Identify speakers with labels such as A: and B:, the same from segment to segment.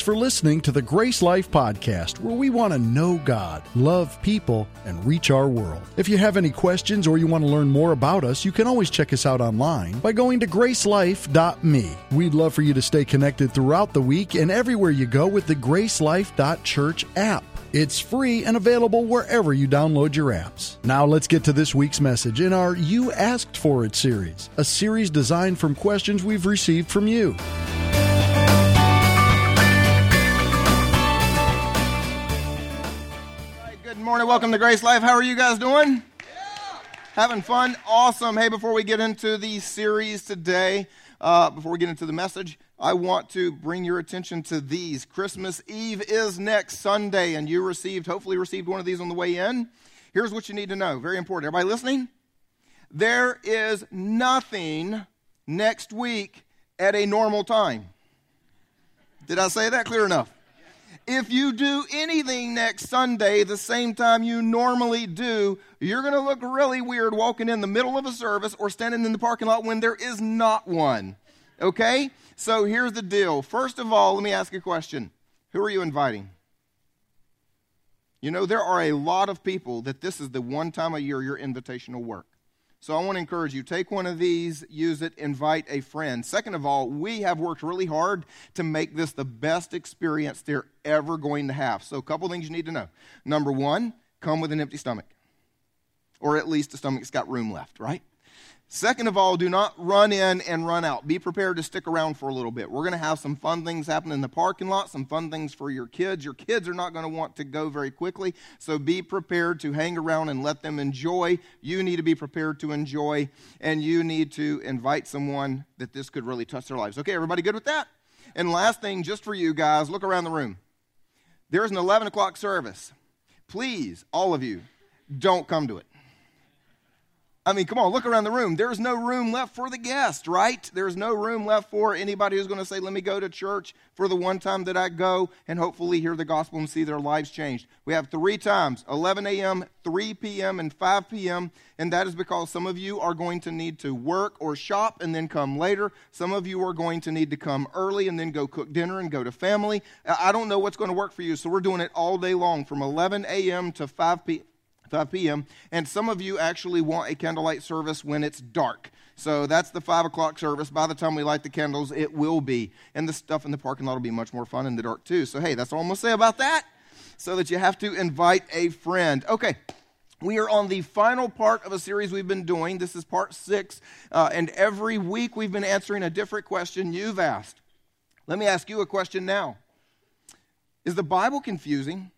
A: Thanks for listening to the Grace Life Podcast, where we want to know God, love people, and reach our world. If you have any questions or you want to learn more about us, you can always check us out online by going to gracelife.me. We'd love for you to stay connected throughout the week and everywhere you go with the gracelife.church app. It's free and available wherever you download your apps. Now let's get to this week's message in our You Asked For It series, a series designed from questions we've received from you.
B: Good morning. Welcome to Grace Life. How are you guys doing? Yeah. Having fun? Awesome. Hey, before we get into the series today, uh, before we get into the message, I want to bring your attention to these. Christmas Eve is next Sunday, and you received, hopefully, received one of these on the way in. Here's what you need to know very important. Everybody listening? There is nothing next week at a normal time. Did I say that clear enough? If you do anything next Sunday the same time you normally do, you're going to look really weird walking in the middle of a service or standing in the parking lot when there is not one. Okay? So here's the deal. First of all, let me ask a question Who are you inviting? You know, there are a lot of people that this is the one time a year your invitation will work. So I want to encourage you take one of these, use it, invite a friend. Second of all, we have worked really hard to make this the best experience they're ever going to have. So a couple things you need to know. Number 1, come with an empty stomach. Or at least a stomach that's got room left, right? Second of all, do not run in and run out. Be prepared to stick around for a little bit. We're going to have some fun things happen in the parking lot, some fun things for your kids. Your kids are not going to want to go very quickly, so be prepared to hang around and let them enjoy. You need to be prepared to enjoy, and you need to invite someone that this could really touch their lives. Okay, everybody good with that? And last thing, just for you guys, look around the room. There's an 11 o'clock service. Please, all of you, don't come to it. I mean, come on, look around the room. There's no room left for the guest, right? There's no room left for anybody who's going to say, Let me go to church for the one time that I go and hopefully hear the gospel and see their lives changed. We have three times 11 a.m., 3 p.m., and 5 p.m., and that is because some of you are going to need to work or shop and then come later. Some of you are going to need to come early and then go cook dinner and go to family. I don't know what's going to work for you, so we're doing it all day long from 11 a.m. to 5 p.m. 5 p.m. And some of you actually want a candlelight service when it's dark. So that's the 5 o'clock service. By the time we light the candles, it will be. And the stuff in the parking lot will be much more fun in the dark, too. So, hey, that's all I'm going to say about that. So that you have to invite a friend. Okay. We are on the final part of a series we've been doing. This is part six. Uh, and every week we've been answering a different question you've asked. Let me ask you a question now Is the Bible confusing?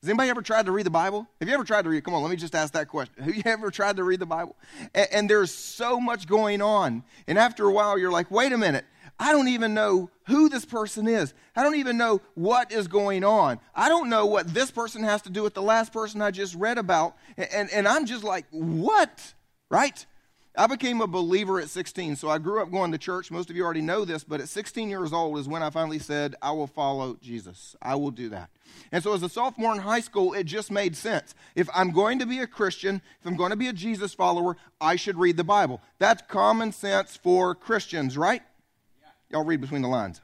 B: Has anybody ever tried to read the Bible? Have you ever tried to read? Come on, let me just ask that question. Have you ever tried to read the Bible? And, and, there's so much going on. And after a while, you're like, wait a minute. I don't even know who this person is. I don't even know what is going on. I don't know what this person has to do with the last person I just read about. And, and, and I'm just like, what? Right? I became a believer at 16, so I grew up going to church. Most of you already know this, but at 16 years old is when I finally said, I will follow Jesus. I will do that. And so as a sophomore in high school, it just made sense. If I'm going to be a Christian, if I'm going to be a Jesus follower, I should read the Bible. That's common sense for Christians, right? Y'all read between the lines.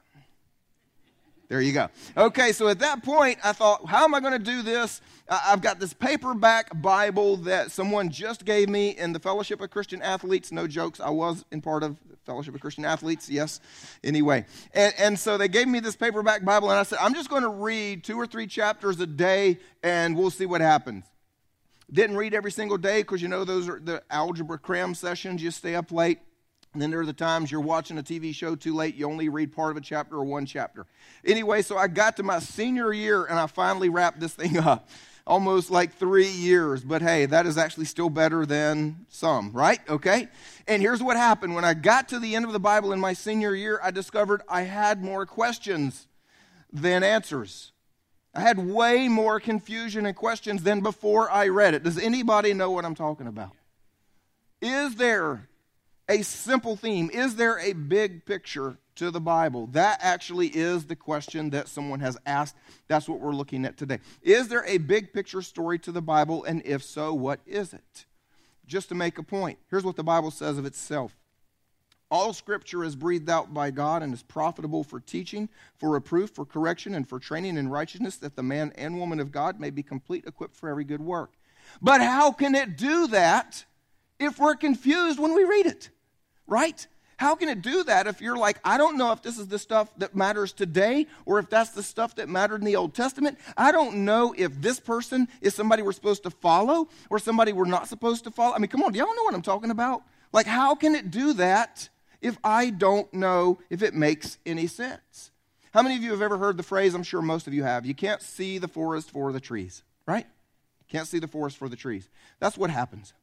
B: There you go. Okay, so at that point, I thought, how am I going to do this? I've got this paperback Bible that someone just gave me in the Fellowship of Christian Athletes. No jokes, I was in part of Fellowship of Christian Athletes, yes. Anyway, and, and so they gave me this paperback Bible, and I said, I'm just going to read two or three chapters a day, and we'll see what happens. Didn't read every single day because you know those are the algebra cram sessions. You stay up late. And then there are the times you're watching a TV show too late, you only read part of a chapter or one chapter. Anyway, so I got to my senior year and I finally wrapped this thing up. Almost like three years, but hey, that is actually still better than some, right? Okay? And here's what happened. When I got to the end of the Bible in my senior year, I discovered I had more questions than answers. I had way more confusion and questions than before I read it. Does anybody know what I'm talking about? Is there a simple theme? Is there a big picture to the Bible? That actually is the question that someone has asked. That's what we're looking at today. Is there a big picture story to the Bible? And if so, what is it? Just to make a point, here's what the Bible says of itself All scripture is breathed out by God and is profitable for teaching, for reproof, for correction, and for training in righteousness, that the man and woman of God may be complete, equipped for every good work. But how can it do that if we're confused when we read it? Right? How can it do that if you're like, I don't know if this is the stuff that matters today or if that's the stuff that mattered in the Old Testament? I don't know if this person is somebody we're supposed to follow or somebody we're not supposed to follow. I mean, come on, do y'all know what I'm talking about? Like, how can it do that if I don't know if it makes any sense? How many of you have ever heard the phrase? I'm sure most of you have. You can't see the forest for the trees, right? Can't see the forest for the trees. That's what happens.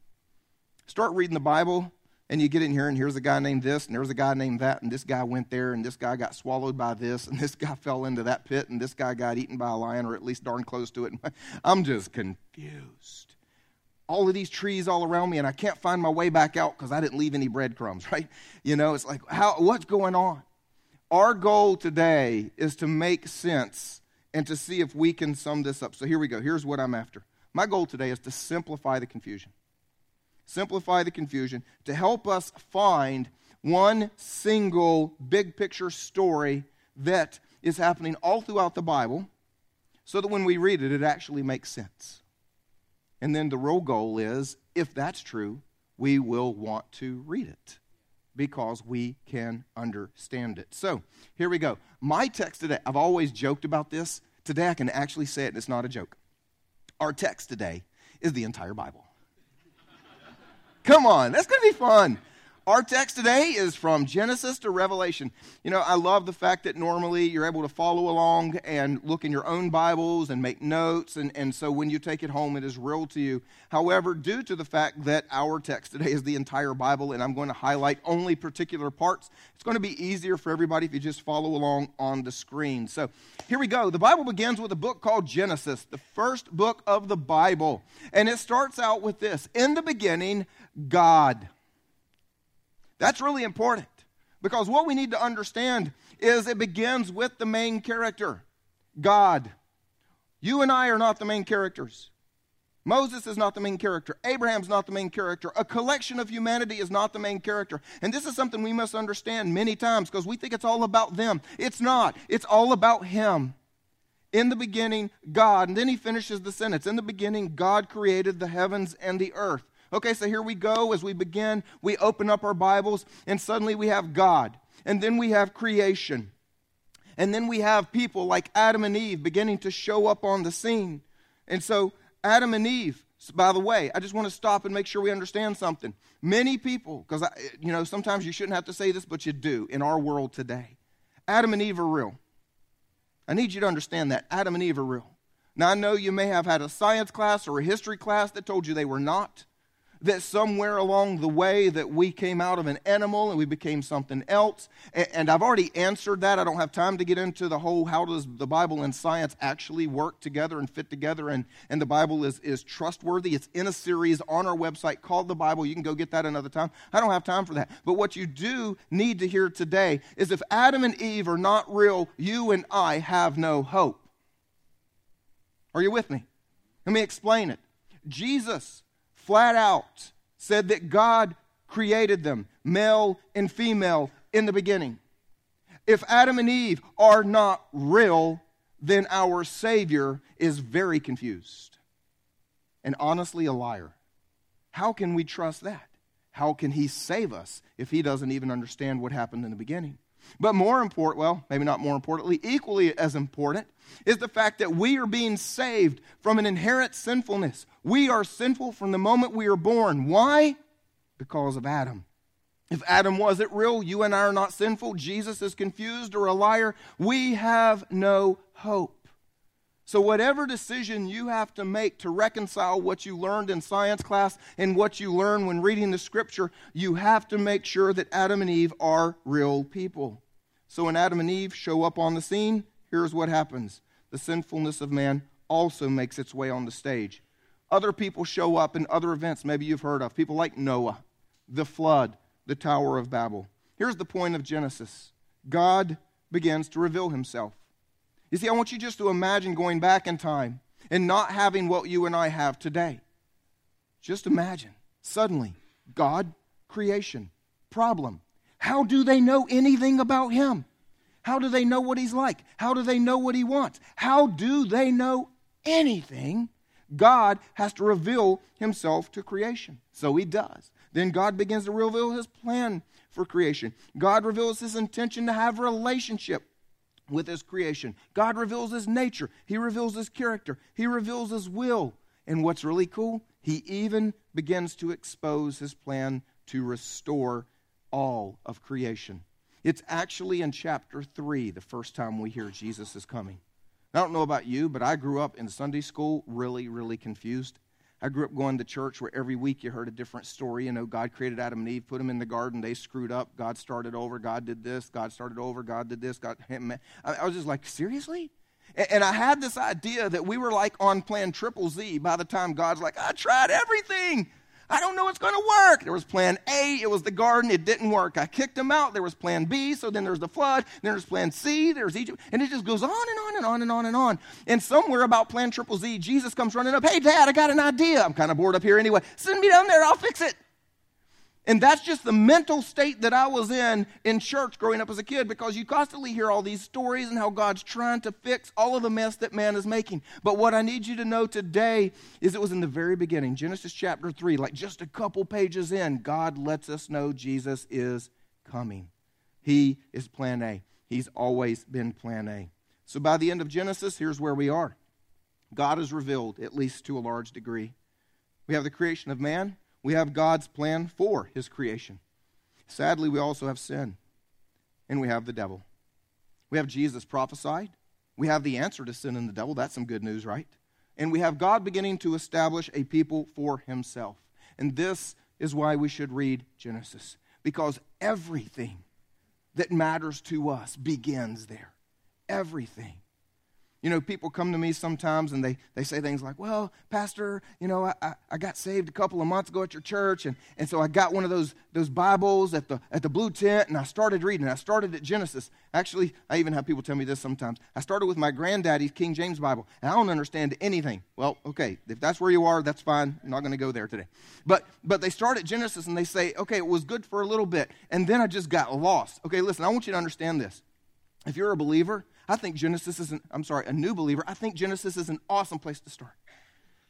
B: Start reading the Bible, and you get in here, and here's a guy named this, and there's a guy named that, and this guy went there, and this guy got swallowed by this, and this guy fell into that pit, and this guy got eaten by a lion, or at least darn close to it. I'm just confused. All of these trees all around me, and I can't find my way back out because I didn't leave any breadcrumbs, right? You know, it's like, how, what's going on? Our goal today is to make sense and to see if we can sum this up. So here we go. Here's what I'm after. My goal today is to simplify the confusion. Simplify the confusion to help us find one single big picture story that is happening all throughout the Bible so that when we read it, it actually makes sense. And then the real goal is if that's true, we will want to read it because we can understand it. So here we go. My text today, I've always joked about this. Today I can actually say it, and it's not a joke. Our text today is the entire Bible. Come on, that's going to be fun. Our text today is from Genesis to Revelation. You know, I love the fact that normally you're able to follow along and look in your own Bibles and make notes, and, and so when you take it home, it is real to you. However, due to the fact that our text today is the entire Bible, and I'm going to highlight only particular parts, it's going to be easier for everybody if you just follow along on the screen. So here we go. The Bible begins with a book called Genesis, the first book of the Bible, and it starts out with this In the beginning, God. That's really important because what we need to understand is it begins with the main character God. You and I are not the main characters. Moses is not the main character. Abraham's not the main character. A collection of humanity is not the main character. And this is something we must understand many times because we think it's all about them. It's not, it's all about Him. In the beginning, God. And then he finishes the sentence In the beginning, God created the heavens and the earth. Okay, so here we go. As we begin, we open up our Bibles, and suddenly we have God. And then we have creation. And then we have people like Adam and Eve beginning to show up on the scene. And so, Adam and Eve, by the way, I just want to stop and make sure we understand something. Many people, because, you know, sometimes you shouldn't have to say this, but you do in our world today. Adam and Eve are real. I need you to understand that. Adam and Eve are real. Now, I know you may have had a science class or a history class that told you they were not that somewhere along the way that we came out of an animal and we became something else. And I've already answered that. I don't have time to get into the whole how does the Bible and science actually work together and fit together and, and the Bible is, is trustworthy. It's in a series on our website called the Bible. You can go get that another time. I don't have time for that. But what you do need to hear today is if Adam and Eve are not real, you and I have no hope. Are you with me? Let me explain it. Jesus flat out said that God created them, male and female, in the beginning. If Adam and Eve are not real, then our Savior is very confused and honestly a liar. How can we trust that? How can He save us if He doesn't even understand what happened in the beginning? But more important, well, maybe not more importantly, equally as important, is the fact that we are being saved from an inherent sinfulness. We are sinful from the moment we are born. Why? Because of Adam. If Adam wasn't real, you and I are not sinful, Jesus is confused or a liar, we have no hope. So, whatever decision you have to make to reconcile what you learned in science class and what you learn when reading the scripture, you have to make sure that Adam and Eve are real people. So, when Adam and Eve show up on the scene, here's what happens the sinfulness of man also makes its way on the stage. Other people show up in other events, maybe you've heard of, people like Noah, the flood, the Tower of Babel. Here's the point of Genesis God begins to reveal himself. You see, I want you just to imagine going back in time and not having what you and I have today. Just imagine. Suddenly, God, creation, problem. How do they know anything about him? How do they know what he's like? How do they know what he wants? How do they know anything? God has to reveal himself to creation. So he does. Then God begins to reveal his plan for creation. God reveals his intention to have relationship with his creation. God reveals his nature. He reveals his character. He reveals his will. And what's really cool, he even begins to expose his plan to restore all of creation. It's actually in chapter 3 the first time we hear Jesus is coming. I don't know about you, but I grew up in Sunday school really, really confused. I grew up going to church where every week you heard a different story. You know, God created Adam and Eve, put them in the garden, they screwed up. God started over. God did this. God started over. God did this. God. I was just like, seriously? And I had this idea that we were like on plan triple Z by the time God's like, I tried everything. I don't know it's going to work. There was plan A, it was the garden, it didn't work. I kicked them out. There was plan B, so then there's the flood, then there's plan C, there's Egypt, and it just goes on and on and on and on and on. And somewhere about plan triple Z, Jesus comes running up, Hey, Dad, I got an idea. I'm kind of bored up here anyway. Send me down there, I'll fix it. And that's just the mental state that I was in in church growing up as a kid because you constantly hear all these stories and how God's trying to fix all of the mess that man is making. But what I need you to know today is it was in the very beginning, Genesis chapter 3, like just a couple pages in, God lets us know Jesus is coming. He is plan A. He's always been plan A. So by the end of Genesis, here's where we are God is revealed, at least to a large degree. We have the creation of man we have God's plan for his creation. Sadly, we also have sin, and we have the devil. We have Jesus prophesied. We have the answer to sin and the devil. That's some good news, right? And we have God beginning to establish a people for himself. And this is why we should read Genesis, because everything that matters to us begins there. Everything. You know, people come to me sometimes and they, they say things like, Well, Pastor, you know, I, I got saved a couple of months ago at your church, and, and so I got one of those, those Bibles at the, at the blue tent, and I started reading. I started at Genesis. Actually, I even have people tell me this sometimes. I started with my granddaddy's King James Bible, and I don't understand anything. Well, okay, if that's where you are, that's fine. I'm not going to go there today. But, but they start at Genesis and they say, Okay, it was good for a little bit, and then I just got lost. Okay, listen, I want you to understand this. If you're a believer, I think Genesis is an, I'm sorry, a new believer, I think Genesis is an awesome place to start.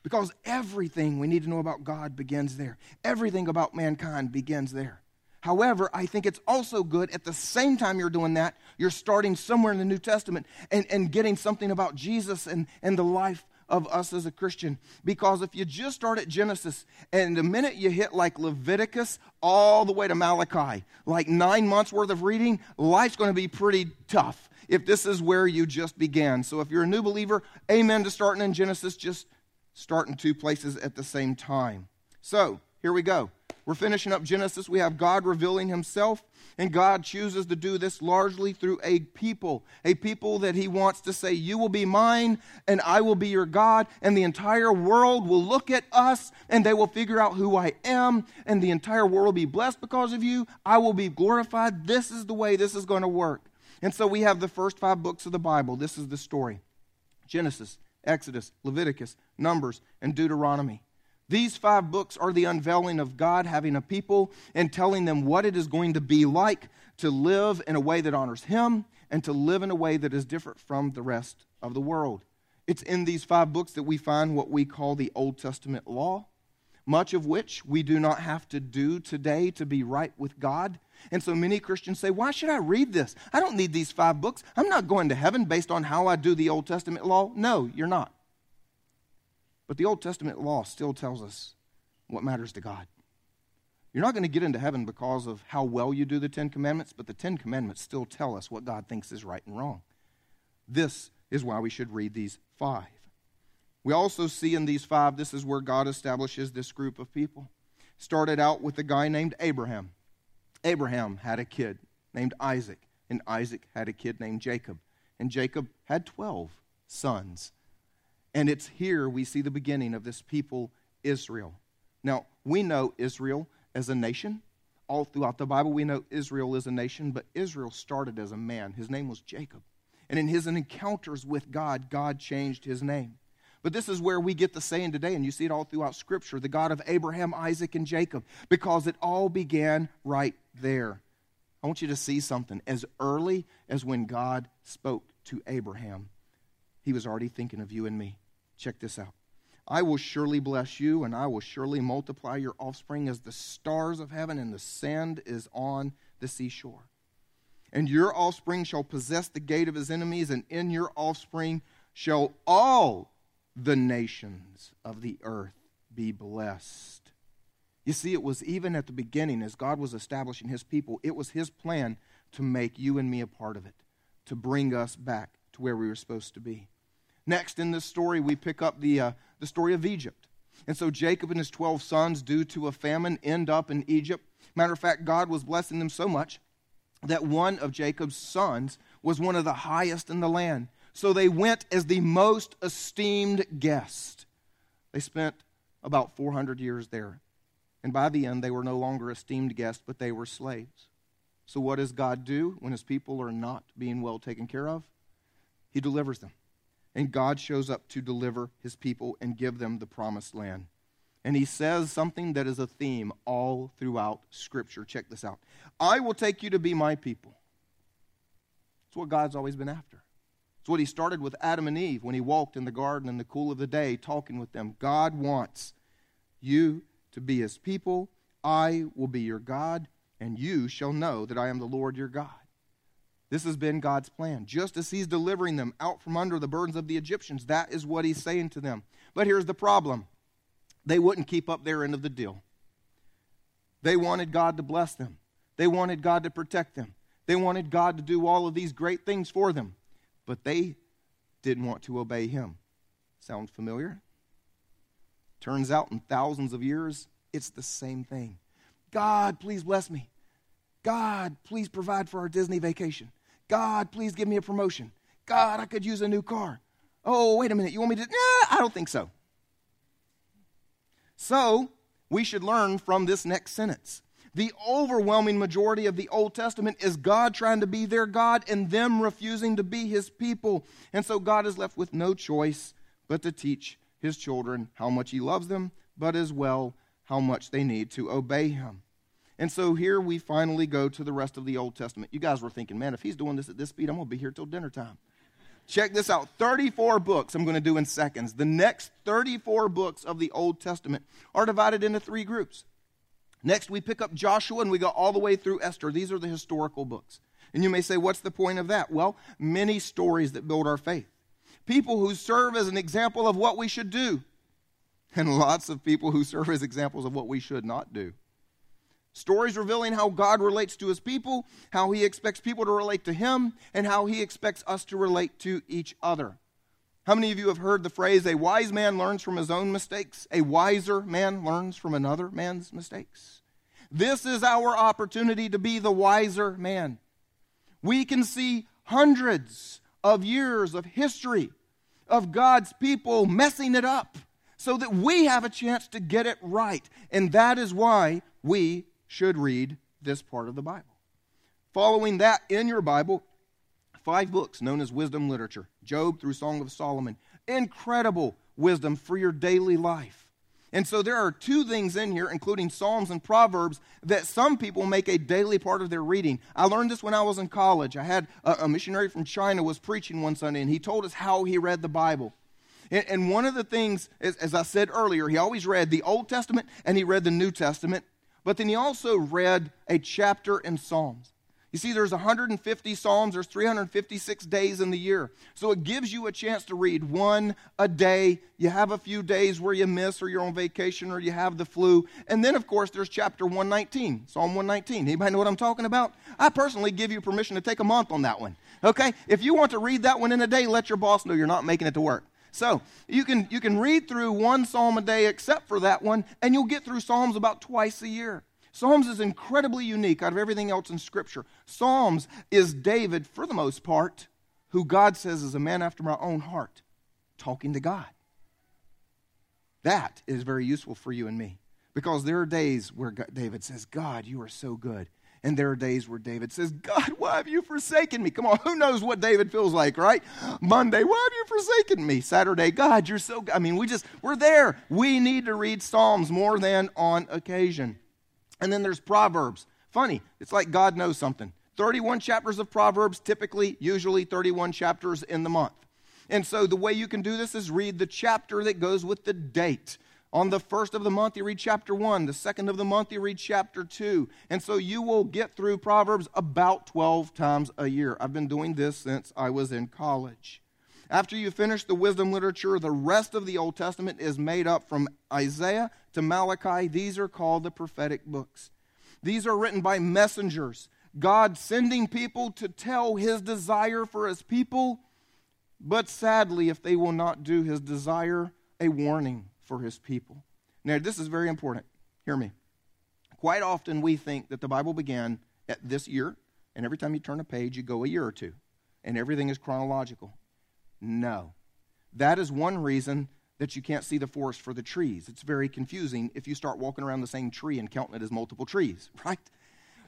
B: Because everything we need to know about God begins there. Everything about mankind begins there. However, I think it's also good at the same time you're doing that, you're starting somewhere in the New Testament and, and getting something about Jesus and, and the life of us as a Christian. Because if you just start at Genesis and the minute you hit like Leviticus all the way to Malachi, like nine months worth of reading, life's going to be pretty tough if this is where you just began. So if you're a new believer, amen to starting in Genesis, just start in two places at the same time. So here we go. We're finishing up Genesis. We have God revealing himself, and God chooses to do this largely through a people, a people that he wants to say, You will be mine, and I will be your God, and the entire world will look at us, and they will figure out who I am, and the entire world will be blessed because of you. I will be glorified. This is the way this is going to work. And so we have the first five books of the Bible. This is the story Genesis, Exodus, Leviticus, Numbers, and Deuteronomy. These five books are the unveiling of God having a people and telling them what it is going to be like to live in a way that honors Him and to live in a way that is different from the rest of the world. It's in these five books that we find what we call the Old Testament law, much of which we do not have to do today to be right with God. And so many Christians say, Why should I read this? I don't need these five books. I'm not going to heaven based on how I do the Old Testament law. No, you're not. But the Old Testament law still tells us what matters to God. You're not going to get into heaven because of how well you do the Ten Commandments, but the Ten Commandments still tell us what God thinks is right and wrong. This is why we should read these five. We also see in these five, this is where God establishes this group of people. Started out with a guy named Abraham. Abraham had a kid named Isaac, and Isaac had a kid named Jacob. And Jacob had 12 sons. And it's here we see the beginning of this people, Israel. Now, we know Israel as a nation. All throughout the Bible, we know Israel is a nation, but Israel started as a man. His name was Jacob. And in his encounters with God, God changed his name. But this is where we get the saying today, and you see it all throughout Scripture the God of Abraham, Isaac, and Jacob, because it all began right there. I want you to see something. As early as when God spoke to Abraham, he was already thinking of you and me. Check this out. I will surely bless you, and I will surely multiply your offspring as the stars of heaven and the sand is on the seashore. And your offspring shall possess the gate of his enemies, and in your offspring shall all the nations of the earth be blessed. You see, it was even at the beginning, as God was establishing his people, it was his plan to make you and me a part of it, to bring us back to where we were supposed to be. Next in this story, we pick up the, uh, the story of Egypt. And so Jacob and his 12 sons, due to a famine, end up in Egypt. Matter of fact, God was blessing them so much that one of Jacob's sons was one of the highest in the land. So they went as the most esteemed guest. They spent about 400 years there. And by the end, they were no longer esteemed guests, but they were slaves. So, what does God do when his people are not being well taken care of? He delivers them. And God shows up to deliver his people and give them the promised land. And he says something that is a theme all throughout Scripture. Check this out I will take you to be my people. It's what God's always been after. It's what he started with Adam and Eve when he walked in the garden in the cool of the day talking with them. God wants you to be his people. I will be your God, and you shall know that I am the Lord your God. This has been God's plan. Just as he's delivering them out from under the burdens of the Egyptians, that is what he's saying to them. But here's the problem they wouldn't keep up their end of the deal. They wanted God to bless them, they wanted God to protect them, they wanted God to do all of these great things for them but they didn't want to obey him. Sound familiar? Turns out in thousands of years, it's the same thing. God, please bless me. God, please provide for our Disney vacation. God, please give me a promotion. God, I could use a new car. Oh, wait a minute. You want me to? Nah, I don't think so. So, we should learn from this next sentence. The overwhelming majority of the Old Testament is God trying to be their God and them refusing to be his people. And so God is left with no choice but to teach his children how much he loves them, but as well how much they need to obey him. And so here we finally go to the rest of the Old Testament. You guys were thinking, man, if he's doing this at this speed, I'm going to be here till dinner time. Check this out 34 books I'm going to do in seconds. The next 34 books of the Old Testament are divided into three groups. Next, we pick up Joshua and we go all the way through Esther. These are the historical books. And you may say, what's the point of that? Well, many stories that build our faith. People who serve as an example of what we should do, and lots of people who serve as examples of what we should not do. Stories revealing how God relates to his people, how he expects people to relate to him, and how he expects us to relate to each other. How many of you have heard the phrase, a wise man learns from his own mistakes? A wiser man learns from another man's mistakes? This is our opportunity to be the wiser man. We can see hundreds of years of history of God's people messing it up so that we have a chance to get it right. And that is why we should read this part of the Bible. Following that in your Bible, five books known as wisdom literature Job through Song of Solomon. Incredible wisdom for your daily life. And so there are two things in here, including Psalms and Proverbs, that some people make a daily part of their reading. I learned this when I was in college. I had a, a missionary from China was preaching one Sunday, and he told us how he read the Bible. And, and one of the things, as, as I said earlier, he always read the Old Testament and he read the New Testament, but then he also read a chapter in Psalms. You see, there's 150 Psalms, there's 356 days in the year. So it gives you a chance to read one a day. You have a few days where you miss, or you're on vacation, or you have the flu. And then, of course, there's chapter 119, Psalm 119. Anybody know what I'm talking about? I personally give you permission to take a month on that one. Okay? If you want to read that one in a day, let your boss know you're not making it to work. So you can, you can read through one psalm a day except for that one, and you'll get through Psalms about twice a year. Psalms is incredibly unique out of everything else in Scripture. Psalms is David, for the most part, who God says is a man after my own heart, talking to God. That is very useful for you and me because there are days where David says, God, you are so good. And there are days where David says, God, why have you forsaken me? Come on, who knows what David feels like, right? Monday, why have you forsaken me? Saturday, God, you're so good. I mean, we just, we're there. We need to read Psalms more than on occasion. And then there's Proverbs. Funny, it's like God knows something. 31 chapters of Proverbs, typically, usually 31 chapters in the month. And so the way you can do this is read the chapter that goes with the date. On the first of the month, you read chapter one. The second of the month, you read chapter two. And so you will get through Proverbs about 12 times a year. I've been doing this since I was in college. After you finish the wisdom literature, the rest of the Old Testament is made up from Isaiah to Malachi. These are called the prophetic books. These are written by messengers, God sending people to tell his desire for his people, but sadly, if they will not do his desire, a warning for his people. Now, this is very important. Hear me. Quite often, we think that the Bible began at this year, and every time you turn a page, you go a year or two, and everything is chronological. No. That is one reason that you can't see the forest for the trees. It's very confusing if you start walking around the same tree and counting it as multiple trees, right?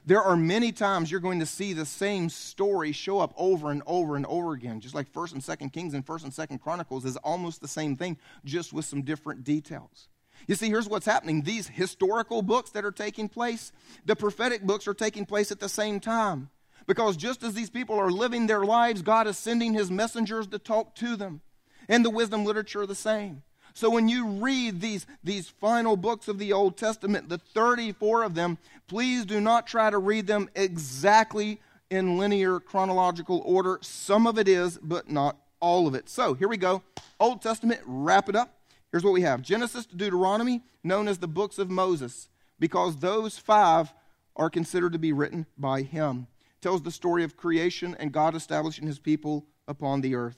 B: There are many times you're going to see the same story show up over and over and over again, just like 1st and 2nd Kings and 1st and 2nd Chronicles is almost the same thing, just with some different details. You see, here's what's happening. These historical books that are taking place, the prophetic books are taking place at the same time. Because just as these people are living their lives, God is sending his messengers to talk to them. And the wisdom literature are the same. So when you read these, these final books of the Old Testament, the 34 of them, please do not try to read them exactly in linear chronological order. Some of it is, but not all of it. So here we go. Old Testament, wrap it up. Here's what we have Genesis to Deuteronomy, known as the books of Moses, because those five are considered to be written by him. Tells the story of creation and God establishing his people upon the earth.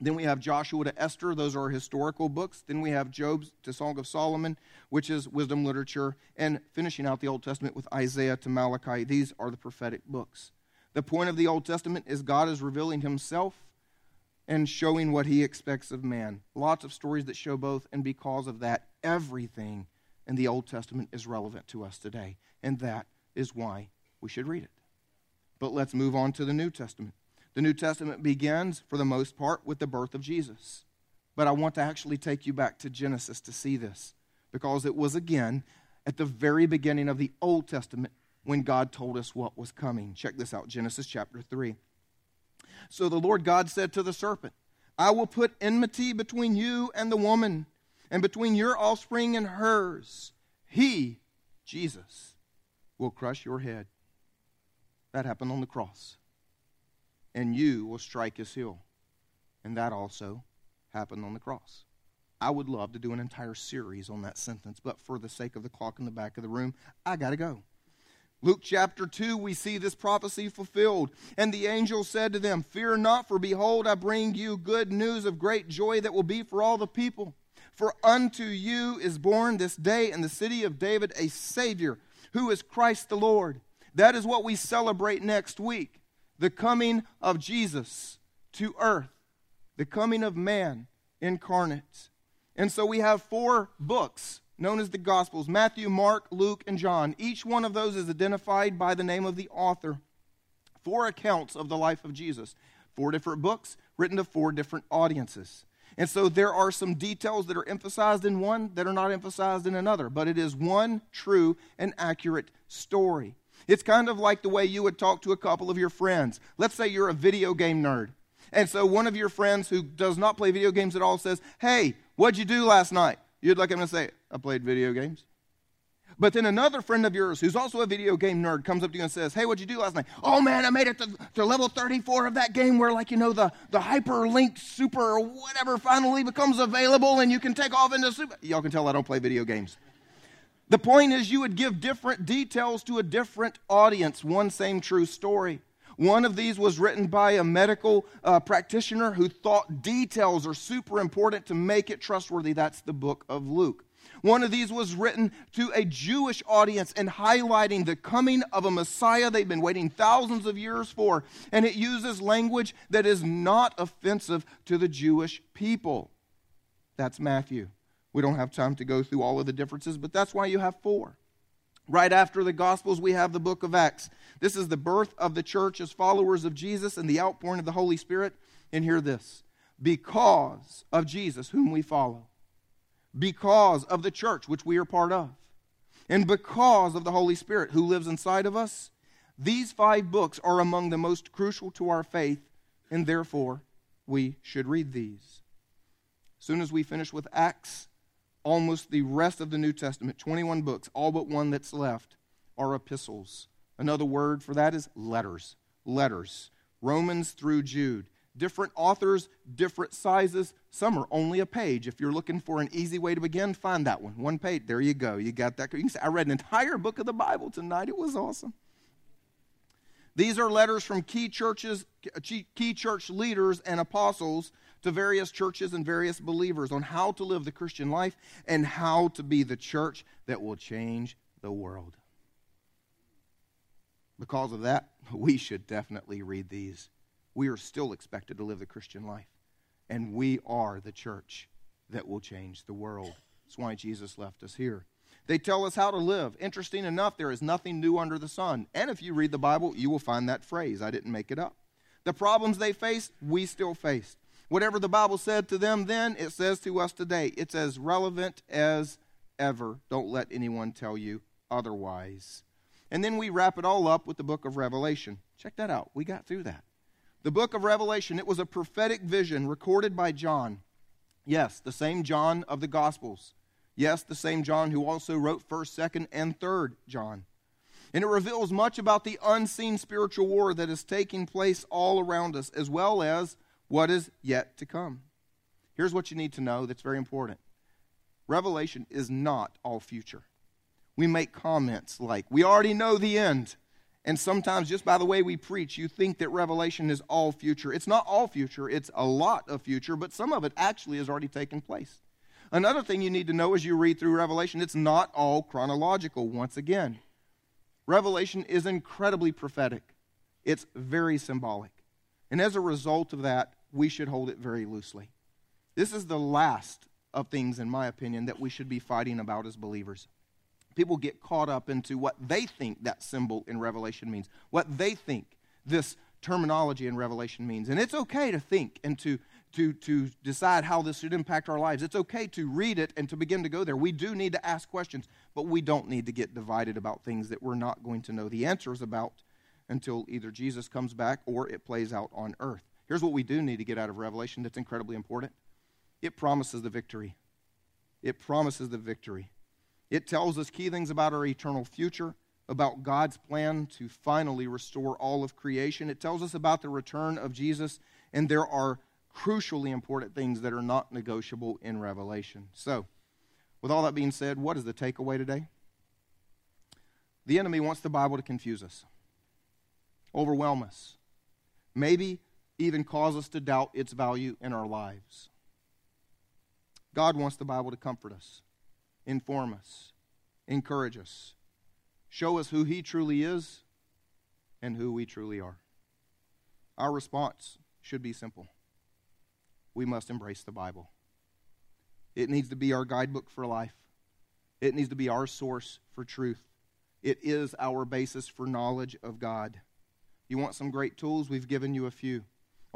B: Then we have Joshua to Esther, those are historical books. Then we have Job to Song of Solomon, which is wisdom literature. And finishing out the Old Testament with Isaiah to Malachi, these are the prophetic books. The point of the Old Testament is God is revealing himself and showing what he expects of man. Lots of stories that show both, and because of that, everything in the Old Testament is relevant to us today. And that is why we should read it. But let's move on to the New Testament. The New Testament begins, for the most part, with the birth of Jesus. But I want to actually take you back to Genesis to see this, because it was again at the very beginning of the Old Testament when God told us what was coming. Check this out Genesis chapter 3. So the Lord God said to the serpent, I will put enmity between you and the woman, and between your offspring and hers. He, Jesus, will crush your head. That happened on the cross and you will strike his heel. And that also happened on the cross. I would love to do an entire series on that sentence, but for the sake of the clock in the back of the room, I got to go. Luke chapter 2, we see this prophecy fulfilled. And the angel said to them, Fear not, for behold, I bring you good news of great joy that will be for all the people. For unto you is born this day in the city of David a Savior, who is Christ the Lord. That is what we celebrate next week the coming of Jesus to earth, the coming of man incarnate. And so we have four books known as the Gospels Matthew, Mark, Luke, and John. Each one of those is identified by the name of the author. Four accounts of the life of Jesus, four different books written to four different audiences. And so there are some details that are emphasized in one that are not emphasized in another, but it is one true and accurate story. It's kind of like the way you would talk to a couple of your friends. Let's say you're a video game nerd. And so one of your friends who does not play video games at all says, Hey, what'd you do last night? You'd at him and say, I played video games. But then another friend of yours who's also a video game nerd comes up to you and says, Hey, what'd you do last night? Oh man, I made it to, to level 34 of that game where, like, you know, the, the hyperlinked super or whatever finally becomes available and you can take off into super. Y'all can tell I don't play video games. The point is, you would give different details to a different audience, one same true story. One of these was written by a medical uh, practitioner who thought details are super important to make it trustworthy. That's the book of Luke. One of these was written to a Jewish audience and highlighting the coming of a Messiah they've been waiting thousands of years for. And it uses language that is not offensive to the Jewish people. That's Matthew. We don't have time to go through all of the differences, but that's why you have four. Right after the Gospels, we have the book of Acts. This is the birth of the church as followers of Jesus and the outpouring of the Holy Spirit. And hear this because of Jesus, whom we follow, because of the church, which we are part of, and because of the Holy Spirit who lives inside of us, These five books are among the most crucial to our faith, and therefore we should read these. As soon as we finish with Acts, almost the rest of the New Testament, 21 books, all but one that's left, are epistles. Another word for that is letters. Letters. Romans through Jude. Different authors, different sizes. Some are only a page. If you're looking for an easy way to begin, find that one. One page. There you go. You got that. You can say, I read an entire book of the Bible tonight. It was awesome. These are letters from key churches, key church leaders and apostles to various churches and various believers on how to live the Christian life and how to be the church that will change the world. Because of that, we should definitely read these. We are still expected to live the Christian life, and we are the church that will change the world. That's why Jesus left us here. They tell us how to live. Interesting enough, there is nothing new under the sun. And if you read the Bible, you will find that phrase. I didn't make it up. The problems they faced, we still face. Whatever the Bible said to them then, it says to us today. It's as relevant as ever. Don't let anyone tell you otherwise. And then we wrap it all up with the book of Revelation. Check that out. We got through that. The book of Revelation, it was a prophetic vision recorded by John. Yes, the same John of the Gospels. Yes, the same John who also wrote 1st, 2nd, and 3rd John. And it reveals much about the unseen spiritual war that is taking place all around us, as well as what is yet to come. Here's what you need to know that's very important Revelation is not all future. We make comments like, we already know the end. And sometimes, just by the way we preach, you think that Revelation is all future. It's not all future, it's a lot of future, but some of it actually has already taken place. Another thing you need to know as you read through Revelation, it's not all chronological once again. Revelation is incredibly prophetic, it's very symbolic. And as a result of that, we should hold it very loosely. This is the last of things, in my opinion, that we should be fighting about as believers. People get caught up into what they think that symbol in Revelation means, what they think this terminology in Revelation means. And it's okay to think and to to, to decide how this should impact our lives. It's okay to read it and to begin to go there. We do need to ask questions, but we don't need to get divided about things that we're not going to know the answers about until either Jesus comes back or it plays out on earth. Here's what we do need to get out of Revelation that's incredibly important it promises the victory. It promises the victory. It tells us key things about our eternal future, about God's plan to finally restore all of creation. It tells us about the return of Jesus, and there are crucially important things that are not negotiable in Revelation. So, with all that being said, what is the takeaway today? The enemy wants the Bible to confuse us, overwhelm us, maybe even cause us to doubt its value in our lives. God wants the Bible to comfort us, inform us, encourage us, show us who He truly is and who we truly are. Our response should be simple we must embrace the Bible. It needs to be our guidebook for life, it needs to be our source for truth. It is our basis for knowledge of God. You want some great tools? We've given you a few.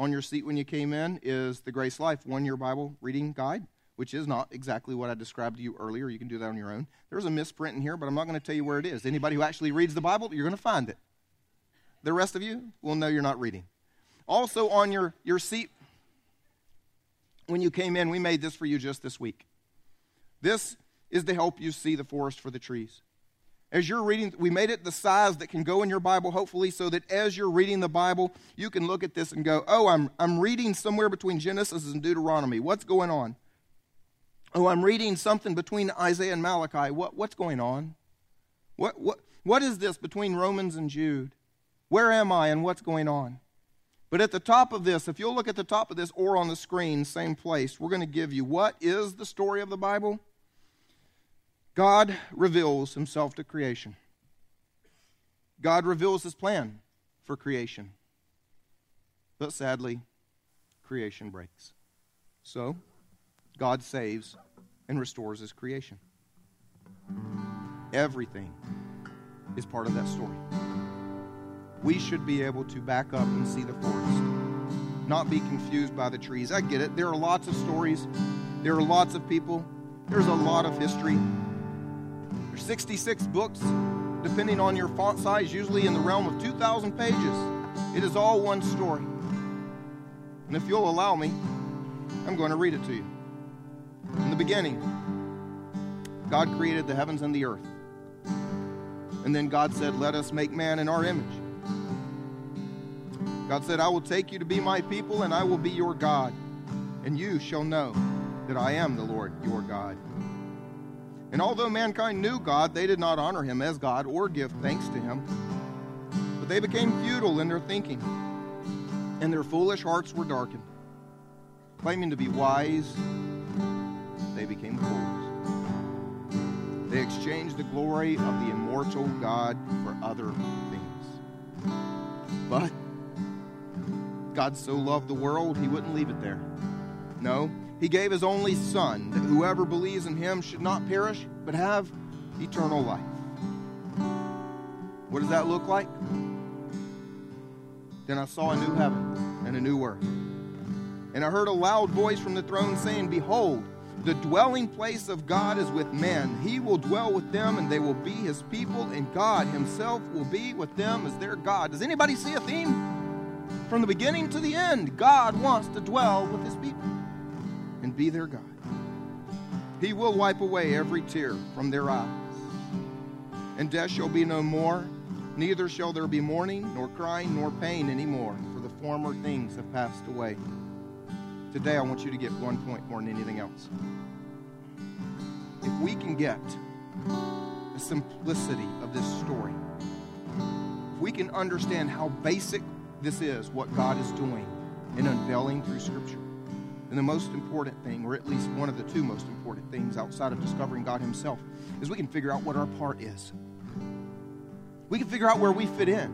B: On your seat when you came in is the Grace Life one year Bible reading guide, which is not exactly what I described to you earlier. You can do that on your own. There's a misprint in here, but I'm not going to tell you where it is. Anybody who actually reads the Bible, you're going to find it. The rest of you will know you're not reading. Also, on your, your seat when you came in, we made this for you just this week. This is to help you see the forest for the trees. As you're reading, we made it the size that can go in your Bible, hopefully, so that as you're reading the Bible, you can look at this and go, Oh, I'm, I'm reading somewhere between Genesis and Deuteronomy. What's going on? Oh, I'm reading something between Isaiah and Malachi. What, what's going on? What, what, what is this between Romans and Jude? Where am I and what's going on? But at the top of this, if you'll look at the top of this or on the screen, same place, we're going to give you what is the story of the Bible? God reveals himself to creation. God reveals his plan for creation. But sadly, creation breaks. So, God saves and restores his creation. Everything is part of that story we should be able to back up and see the forest, not be confused by the trees. I get it. There are lots of stories, there are lots of people, there's a lot of history. There's 66 books depending on your font size, usually in the realm of 2,000 pages. It is all one story. And if you'll allow me, I'm going to read it to you. In the beginning, God created the heavens and the earth. And then God said, Let us make man in our image. God said, I will take you to be my people, and I will be your God, and you shall know that I am the Lord your God. And although mankind knew God, they did not honor him as God or give thanks to him. But they became futile in their thinking, and their foolish hearts were darkened. Claiming to be wise, they became fools. They exchanged the glory of the immortal God for other things. But God so loved the world, he wouldn't leave it there. No, he gave his only Son, that whoever believes in him should not perish, but have eternal life. What does that look like? Then I saw a new heaven and a new earth. And I heard a loud voice from the throne saying, Behold, the dwelling place of God is with men. He will dwell with them, and they will be his people, and God himself will be with them as their God. Does anybody see a theme? From the beginning to the end, God wants to dwell with his people and be their God. He will wipe away every tear from their eyes. And death shall be no more, neither shall there be mourning, nor crying, nor pain anymore, for the former things have passed away. Today, I want you to get one point more than anything else. If we can get the simplicity of this story, if we can understand how basic this is what God is doing in unveiling through Scripture. And the most important thing, or at least one of the two most important things outside of discovering God Himself, is we can figure out what our part is. We can figure out where we fit in.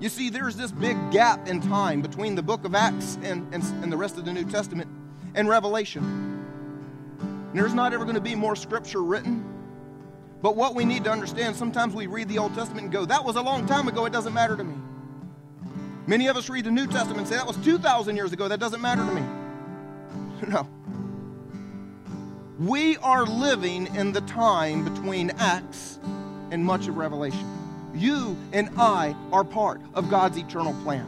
B: You see, there's this big gap in time between the book of Acts and, and, and the rest of the New Testament and Revelation. And there's not ever going to be more scripture written. But what we need to understand, sometimes we read the Old Testament and go, that was a long time ago, it doesn't matter to me. Many of us read the New Testament and say, that was 2,000 years ago. That doesn't matter to me. No. We are living in the time between Acts and much of Revelation. You and I are part of God's eternal plan.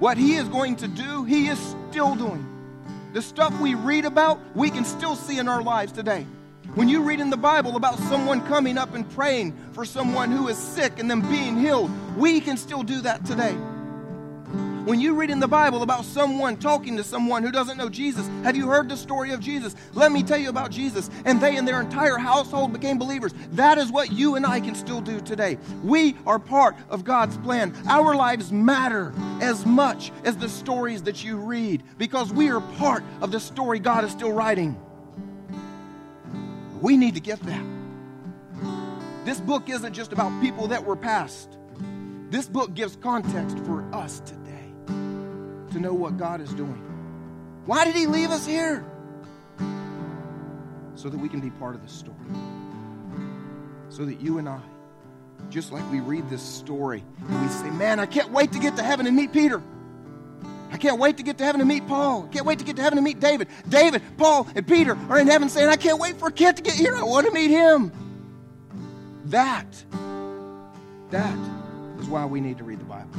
B: What He is going to do, He is still doing. The stuff we read about, we can still see in our lives today. When you read in the Bible about someone coming up and praying for someone who is sick and them being healed, we can still do that today. When you read in the Bible about someone talking to someone who doesn't know Jesus, have you heard the story of Jesus? Let me tell you about Jesus. And they and their entire household became believers. That is what you and I can still do today. We are part of God's plan. Our lives matter as much as the stories that you read because we are part of the story God is still writing. We need to get that. This book isn't just about people that were past. This book gives context for us today to know what God is doing. Why did He leave us here? So that we can be part of the story. So that you and I, just like we read this story, we say, Man, I can't wait to get to heaven and meet Peter. I can't wait to get to heaven and meet Paul. I can't wait to get to heaven and meet David. David, Paul, and Peter are in heaven saying, I can't wait for a kid to get here. I want to meet him. That, that is why we need to read the Bible.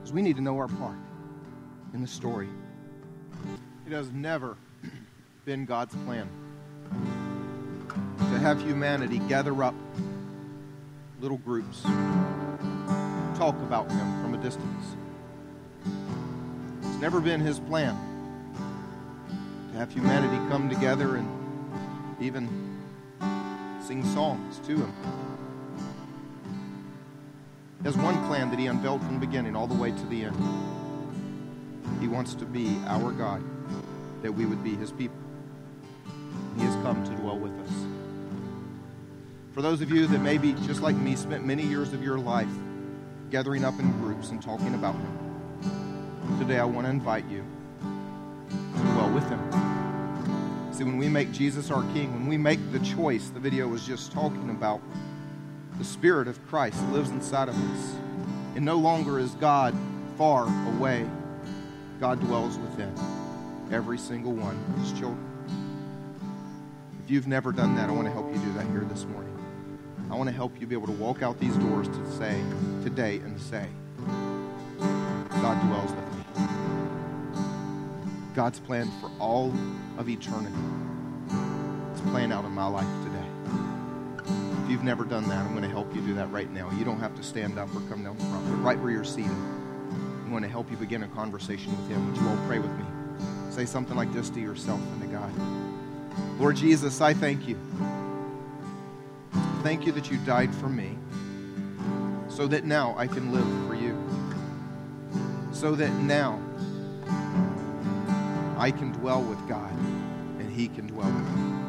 B: Because we need to know our part in the story. It has never been God's plan to have humanity gather up little groups, talk about Him from a distance. It's never been His plan to have humanity come together and even sing songs to Him. He has one plan that He unveiled from the beginning all the way to the end. He wants to be our God, that we would be his people. He has come to dwell with us. For those of you that maybe, just like me, spent many years of your life gathering up in groups and talking about him, today I want to invite you to dwell with him. See, when we make Jesus our King, when we make the choice the video was just talking about, the Spirit of Christ lives inside of us. And no longer is God far away God dwells within every single one of his children. If you've never done that, I want to help you do that here this morning. I want to help you be able to walk out these doors to say, today, and say, God dwells with me. God's plan for all of eternity is playing out in my life today. If you've never done that, I'm going to help you do that right now. You don't have to stand up or come down the front, but right where you're seated, to help you begin a conversation with Him. Would you all pray with me? Say something like this to yourself and to God. Lord Jesus, I thank you. Thank you that you died for me so that now I can live for you. So that now I can dwell with God and He can dwell with me.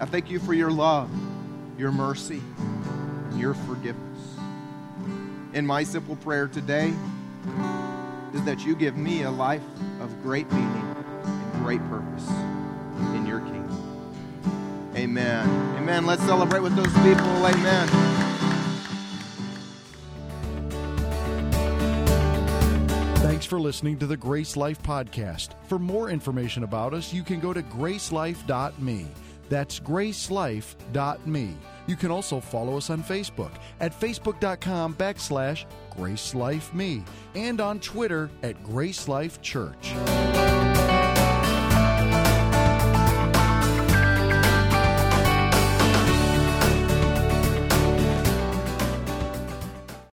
B: I thank you for your love, your mercy, and your forgiveness. In my simple prayer today is that you give me a life of great meaning and great purpose in your kingdom. Amen. Amen. Let's celebrate with those people. Amen.
A: Thanks for listening to the GraceLife Podcast. For more information about us, you can go to gracelife.me. That's gracelife.me. You can also follow us on Facebook at facebook.com backslash gracelifeme and on Twitter at GraceLife Church.